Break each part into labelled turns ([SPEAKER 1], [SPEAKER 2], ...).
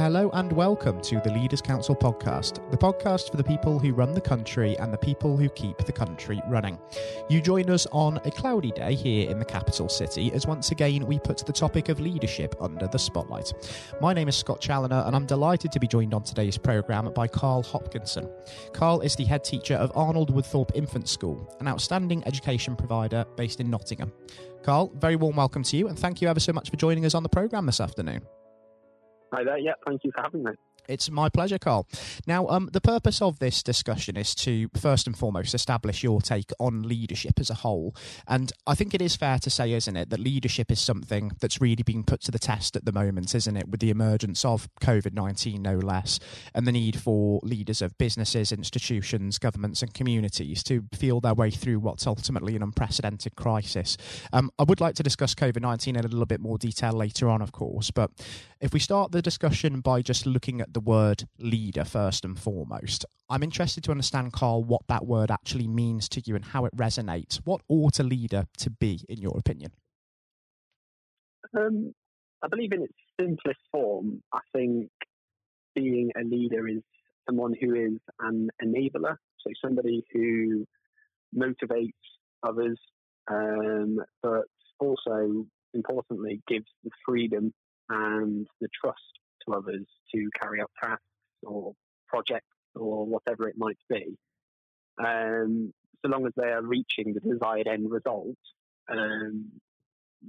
[SPEAKER 1] Hello and welcome to the Leaders Council podcast, the podcast for the people who run the country and the people who keep the country running. You join us on a cloudy day here in the capital city as once again we put the topic of leadership under the spotlight. My name is Scott Challoner and I'm delighted to be joined on today's programme by Karl Hopkinson. Karl is the head teacher of Arnold Woodthorpe Infant School, an outstanding education provider based in Nottingham. Karl, very warm welcome to you and thank you ever so much for joining us on the programme this afternoon.
[SPEAKER 2] Hi there. Yeah, thank you for having me.
[SPEAKER 1] It's my pleasure, Karl. Now, um, the purpose of this discussion is to first and foremost establish your take on leadership as a whole. And I think it is fair to say, isn't it, that leadership is something that's really being put to the test at the moment, isn't it, with the emergence of COVID 19, no less, and the need for leaders of businesses, institutions, governments, and communities to feel their way through what's ultimately an unprecedented crisis. Um, I would like to discuss COVID 19 in a little bit more detail later on, of course, but if we start the discussion by just looking at the word leader first and foremost, I'm interested to understand, Karl, what that word actually means to you and how it resonates. What ought a leader to be, in your opinion?
[SPEAKER 2] Um, I believe in its simplest form, I think being a leader is someone who is an enabler, so somebody who motivates others, um, but also importantly gives the freedom and the trust to others to carry out tasks or projects or whatever it might be. Um, so long as they are reaching the desired end result, um,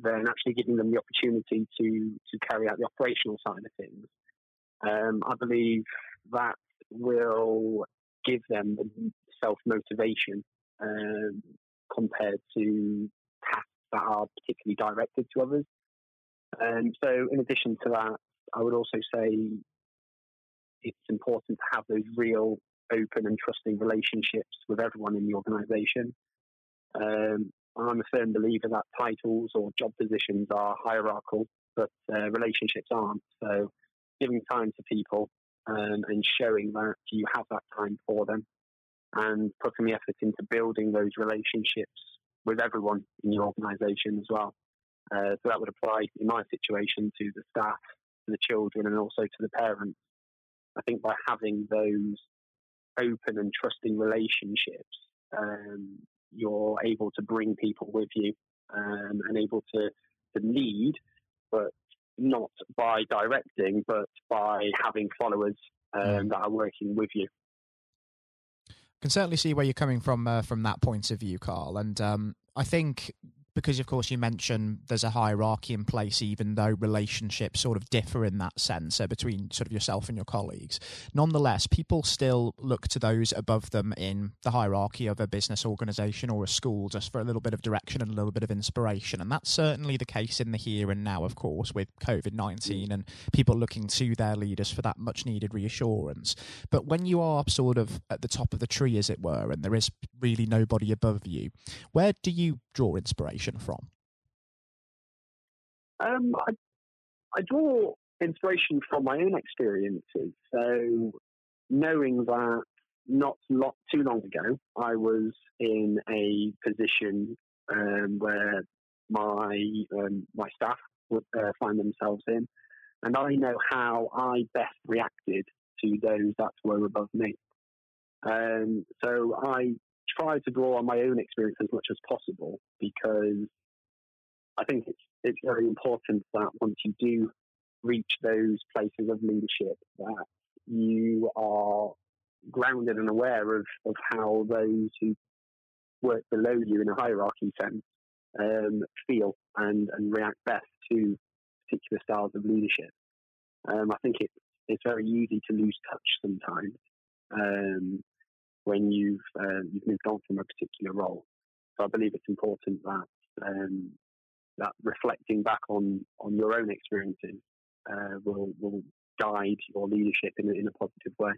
[SPEAKER 2] then actually giving them the opportunity to to carry out the operational side of things. Um, I believe that will give them the self motivation um, compared to tasks that are particularly directed to others. Um, so, in addition to that, I would also say it's important to have those real, open, and trusting relationships with everyone in the organisation. Um, I'm a firm believer that titles or job positions are hierarchical, but uh, relationships aren't. So, giving time to people um, and showing that you have that time for them and putting the effort into building those relationships with everyone in your organisation as well. Uh, so that would apply in my situation to the staff, to the children, and also to the parents. I think by having those open and trusting relationships, um, you're able to bring people with you um, and able to, to lead, but not by directing, but by having followers um, mm. that are working with you.
[SPEAKER 1] I can certainly see where you're coming from uh, from that point of view, Karl. And um, I think because of course you mentioned there's a hierarchy in place even though relationships sort of differ in that sense so between sort of yourself and your colleagues. Nonetheless people still look to those above them in the hierarchy of a business organization or a school just for a little bit of direction and a little bit of inspiration. And that's certainly the case in the here and now of course with covid-19 mm. and people looking to their leaders for that much needed reassurance. But when you are sort of at the top of the tree as it were and there is really nobody above you where do you draw inspiration inspiration from?
[SPEAKER 2] Um, I, I draw inspiration from my own experiences. So, knowing that not lot too long ago, I was in a position um, where my um, my staff would uh, find themselves in, and I know how I best reacted to those that were above me. Um, so I try to draw on my own experience as much as possible because I think it's it's very important that once you do reach those places of leadership, that you are grounded and aware of, of how those who work below you in a hierarchy sense um, feel and, and react best to particular styles of leadership. Um, I think it, it's very easy to lose touch sometimes. Um, when you've uh, you've moved on from a particular role. So I believe it's important that um, that reflecting back on on your own experiences uh, will will guide your leadership in in a positive way.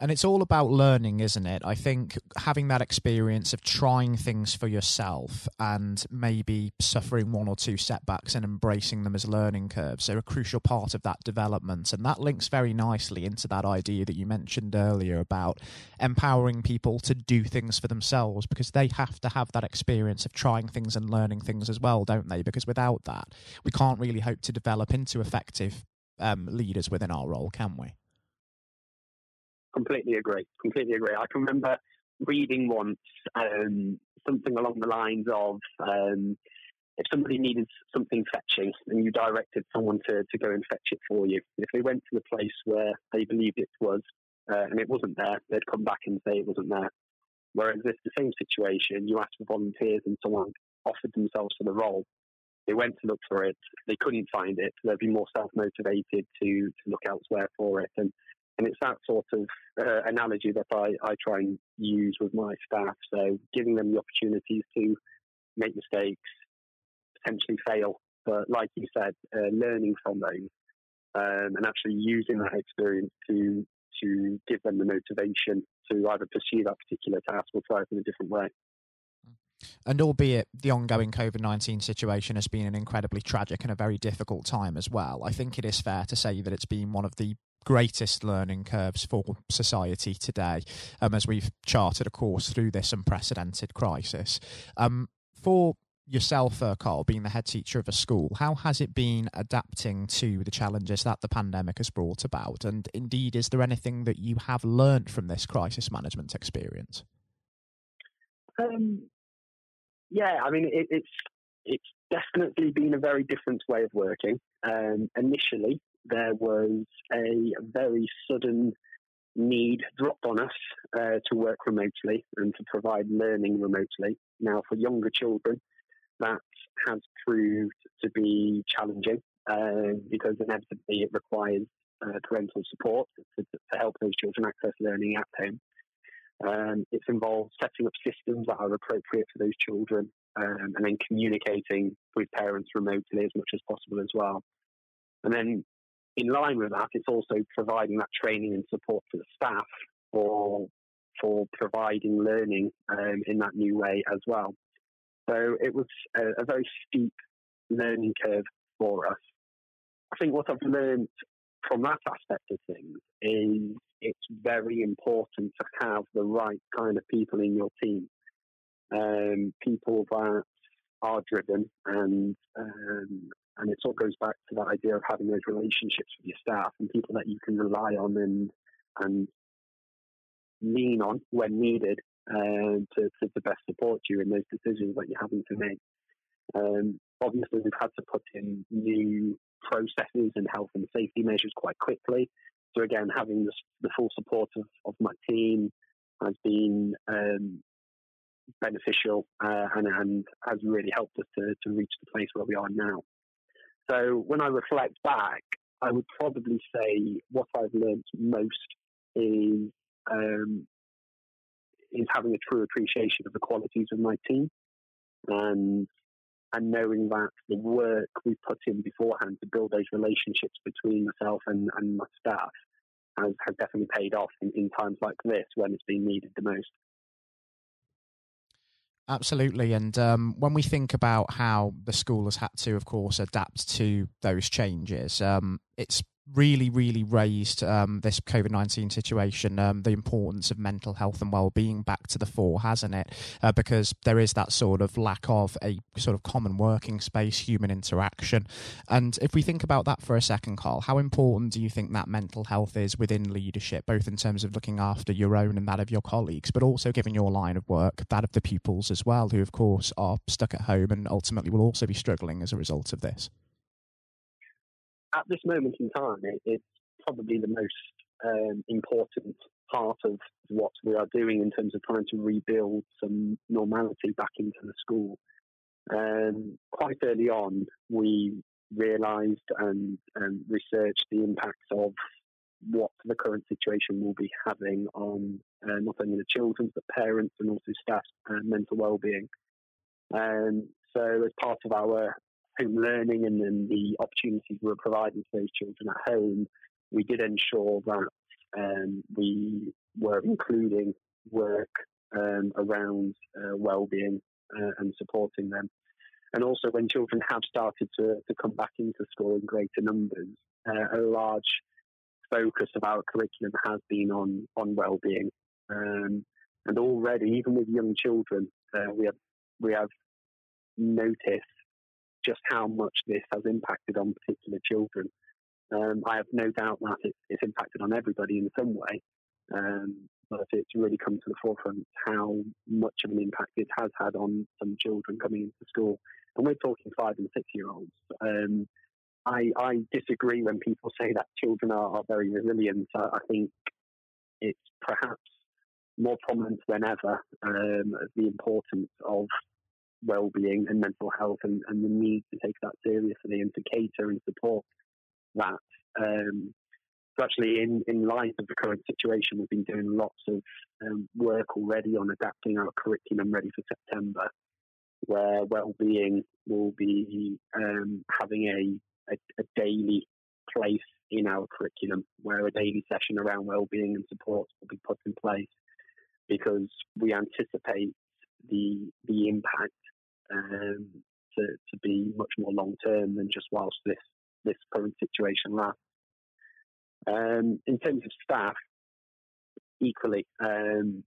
[SPEAKER 1] And it's all about learning, isn't it? I think having that experience of trying things for yourself and maybe suffering one or two setbacks and embracing them as learning curves are a crucial part of that development. And that links very nicely into that idea that you mentioned earlier about empowering people to do things for themselves because they have to have that experience of trying things and learning things as well, don't they? Because without that, we can't really hope to develop into effective um, leaders within our role, can we?
[SPEAKER 2] Completely agree. Completely agree. I can remember reading once um, something along the lines of um, if somebody needed something fetching and you directed someone to, to go and fetch it for you, if they went to the place where they believed it was uh, and it wasn't there, they'd come back and say it wasn't there. Whereas if the same situation, you asked for volunteers and someone offered themselves for the role, they went to look for it, they couldn't find it, they'd be more self motivated to, to look elsewhere for it. And and it's that sort of uh, analogy that I, I try and use with my staff. So giving them the opportunities to make mistakes, potentially fail, but like you said, uh, learning from those um, and actually using that experience to to give them the motivation to either pursue that particular task or try it in a different way.
[SPEAKER 1] And albeit the ongoing COVID 19 situation has been an incredibly tragic and a very difficult time as well, I think it is fair to say that it's been one of the greatest learning curves for society today um, as we've charted a course through this unprecedented crisis. Um, for yourself, uh, Karl, being the head teacher of a school, how has it been adapting to the challenges that the pandemic has brought about? And indeed, is there anything that you have learned from this crisis management experience?
[SPEAKER 2] Um, yeah, I mean, it, it's it's definitely been a very different way of working. Um, initially, there was a very sudden need dropped on us uh, to work remotely and to provide learning remotely. Now, for younger children, that has proved to be challenging uh, because inevitably it requires uh, parental support to, to, help those children access learning at home. Um, it's involved setting up systems that are appropriate for those children um, and then communicating with parents remotely as much as possible as well. And then in line with that, it's also providing that training and support to the staff for for providing learning um, in that new way as well. So it was a, a, very steep learning curve for us. I think what I've learned from that aspect of things is it's very important to have the right kind of people in your team, um, people that are driven and um, and it all goes back to that idea of having those relationships with your staff and people that you can rely on and and lean on when needed uh, to, to, to best support you in those decisions that you're having to make. Um, obviously, we've had to put in new processes and health and safety measures quite quickly. So again, having the, the full support of, of my team has been um, beneficial uh, and, and, has really helped us to, to reach the place where we are now. So when I reflect back, I would probably say what I've learned most is um, is having a true appreciation of the qualities of my team and and knowing that the work we put in beforehand to build those relationships between myself and, and my staff has, has definitely paid off in, in times like this when it's been needed the most.
[SPEAKER 1] Absolutely. And um, when we think about how the school has had to, of course, adapt to those changes, um, it's really, really raised um, this COVID 19 situation, um, the importance of mental health and well being back to the fore, hasn't it? Uh, because there is that sort of lack of a sort of common working space, human interaction. And if we think about that for a second, Karl, how important do you think that mental health is within leadership, both in terms of looking after your own and that of your colleagues, but also given your line of work, that of the pupils as well, who, of course, are stuck at home and ultimately will also be struggling as a result of this?
[SPEAKER 2] At this moment in time, it, it's probably the most um, important part of what we are doing in terms of trying to rebuild some normality back into the school. Um, quite early on, we realised and, and researched the impacts of what the current situation will be having on uh, not only the children but parents and also staff's uh, mental well-being. Um, so, as part of our home learning and then the opportunities we were providing to those children at home, we did ensure that um, we were including work um, around uh, well-being uh, and supporting them. And also, when children have started to, to come back into school in greater numbers, uh, a large focus of our curriculum has been on on well-being. Um, and already, even with young children, uh, we have we have noticed just how much this has impacted on particular children. Um, I have no doubt that it's, it's, impacted on everybody in some way, um, but it's really come to the forefront how much of an impact it has had on some children coming into school. And we're talking five and six year olds. Um, I, I, disagree when people say that children are, are very resilient. I, I, think it's perhaps more prominent than ever um, the importance of well-being and mental health and, and, the need to take that seriously and to cater and support that. Um, so actually, in, in light of the current situation, we've been doing lots of um, work already on adapting our curriculum ready for September, where well-being will be um, having a, a, a daily place in our curriculum, where a daily session around well-being and support will be put in place, because we anticipate the the impact um, to, to be much more long term than just whilst this this current situation lasts. Um, in terms of staff, equally, um,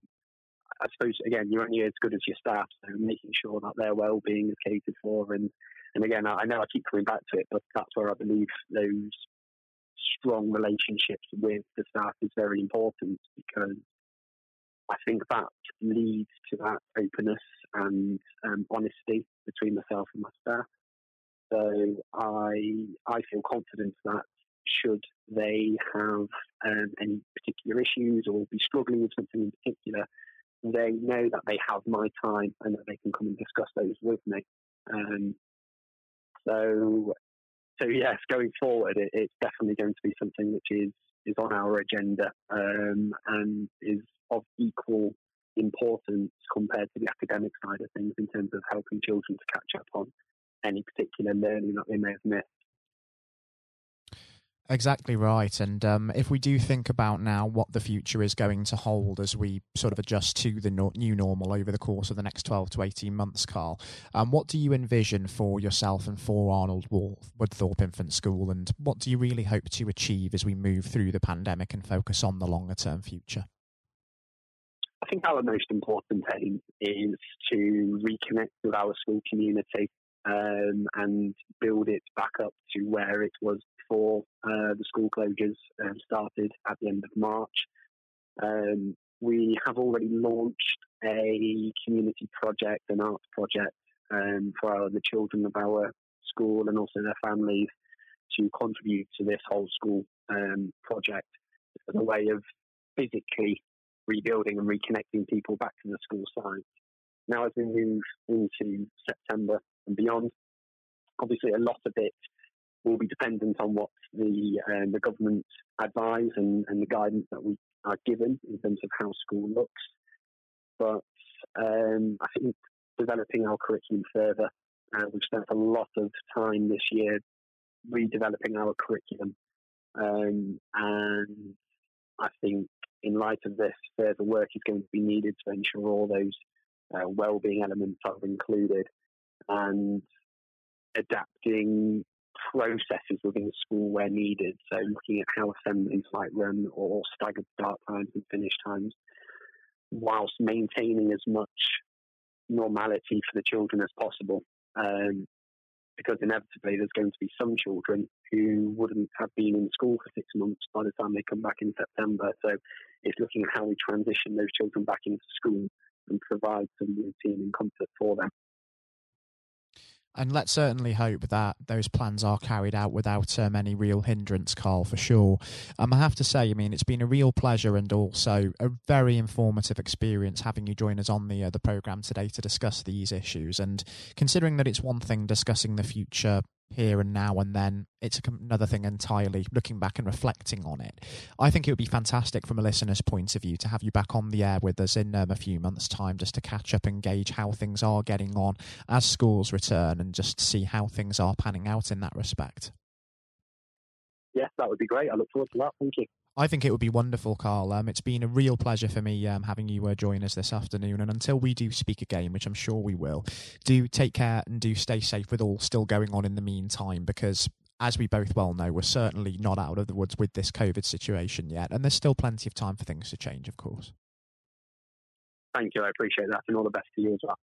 [SPEAKER 2] I suppose again you're only as good as your staff, so making sure that their well-being is catered for, and and again I, I know I keep coming back to it, but that's where I believe those strong relationships with the staff is very important because I think that leads to that openness and um, honesty between myself and my staff. So I I feel confident that should they have um, any particular issues or be struggling with something in particular, they know that they have my time and that they can come and discuss those with me. Um, so, so yes, going forward, it, it's definitely going to be something which is is on our agenda um, and is of equal importance compared to the academic side of things in terms of helping children to catch up on any particular learning that they may have missed.
[SPEAKER 1] Exactly right. And um, if we do think about now what the future is going to hold as we sort of adjust to the no- new normal over the course of the next 12 to 18 months, Karl, um, what do you envision for yourself and for Arnold Woodthorpe Infant School? And what do you really hope to achieve as we move through the pandemic and focus on the longer term future?
[SPEAKER 2] I think our most important aim is to reconnect with our school community um, and build it back up to where it was before uh, the school closures um, started at the end of March. Um, we have already launched a community project, an arts project um, for our, the children of our school and also their families to contribute to this whole school um, project as a way of physically rebuilding and reconnecting people back to the school site. Now, as we move into September and beyond, obviously a lot of it will be dependent on what the uh, the government advise and, and the guidance that we are given in terms of how school looks. But um, I think developing our curriculum further, uh, we've spent a lot of time this year redeveloping our curriculum, um, and I think in light of this, further work is going to be needed to ensure all those uh, well-being elements are included and adapting processes within the school where needed. So looking at how assemblies might run or staggered start times and finish times, whilst maintaining as much normality for the children as possible. Um, because inevitably there's going to be some children who wouldn't have been in school for six months by the time they come back in September. So it's looking at how we transition those children back into school and provide some routine and comfort for them.
[SPEAKER 1] And let's certainly hope that those plans are carried out without um, any real hindrance, Karl, for sure. Um, I have to say, I mean, it's been a real pleasure and also a very informative experience having you join us on the uh, the program today to discuss these issues. And considering that it's one thing discussing the future here and now and then it's another thing entirely looking back and reflecting on it. I think it would be fantastic from a listener's point of view to have you back on the air with us in um, a few months time just to catch up and gauge how things are getting on as schools return and just see how things are panning out in that respect.
[SPEAKER 2] Yes that would be great. I look forward to that. Thank you
[SPEAKER 1] I think it would be wonderful, Karl. Um, it's been a real pleasure for me um, having you uh, join us this afternoon. And until we do speak again, which I'm sure we will, do take care and do stay safe with all still going on in the meantime, because as we both well know, we're certainly not out of the woods with this COVID situation yet. And there's still plenty of time for things to change, of course.
[SPEAKER 2] Thank you. I appreciate that. And all the best to you as well.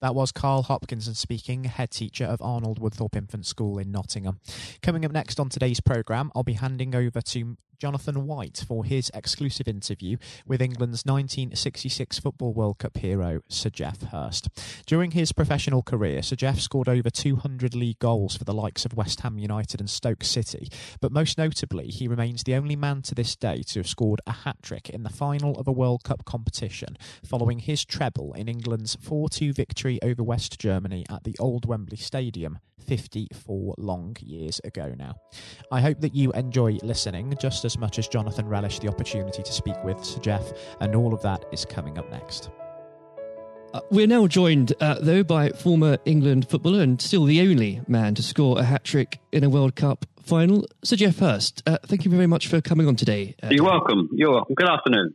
[SPEAKER 1] That was Karl Hopkinson speaking, head teacher of Arnold Woodthorpe Infant School in Nottingham. Coming up next on today's programme, I'll be handing over to Jonathan White for his exclusive interview with England's 1966 Football World Cup hero, Sir Geoff Hurst. During his professional career, Sir Geoff scored over 200 league goals for the likes of West Ham United and Stoke City, but most notably, he remains the only man to this day to have scored a hat trick in the final of a World Cup competition, following his treble in England's 4 2 victory over West Germany at the Old Wembley Stadium 54 long years ago now. I hope that you enjoy listening just as much as Jonathan relished the opportunity to speak with Sir Geoff, and all of that is coming up next.
[SPEAKER 3] Uh, we're now joined, uh, though, by former England footballer and still the only man to score a hat trick in a World Cup final, Sir Geoff Hurst. Uh, thank you very much for coming on today.
[SPEAKER 4] Uh, You're welcome. You're welcome. Good afternoon.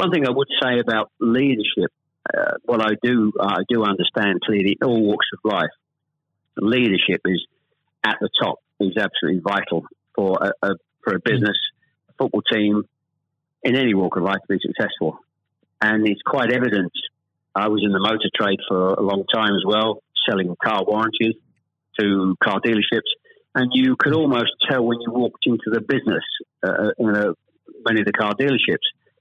[SPEAKER 4] One thing I would say about leadership, uh, what I do, uh, I do understand clearly in all walks of life. Leadership is at the top is absolutely vital for a, a for a business, football team in any walk of life to be successful. And it's quite evident. I was in the motor trade for a long time as well, selling car warranties to car dealerships. And you could almost tell when you walked into the business, uh, in a, many of the car dealerships,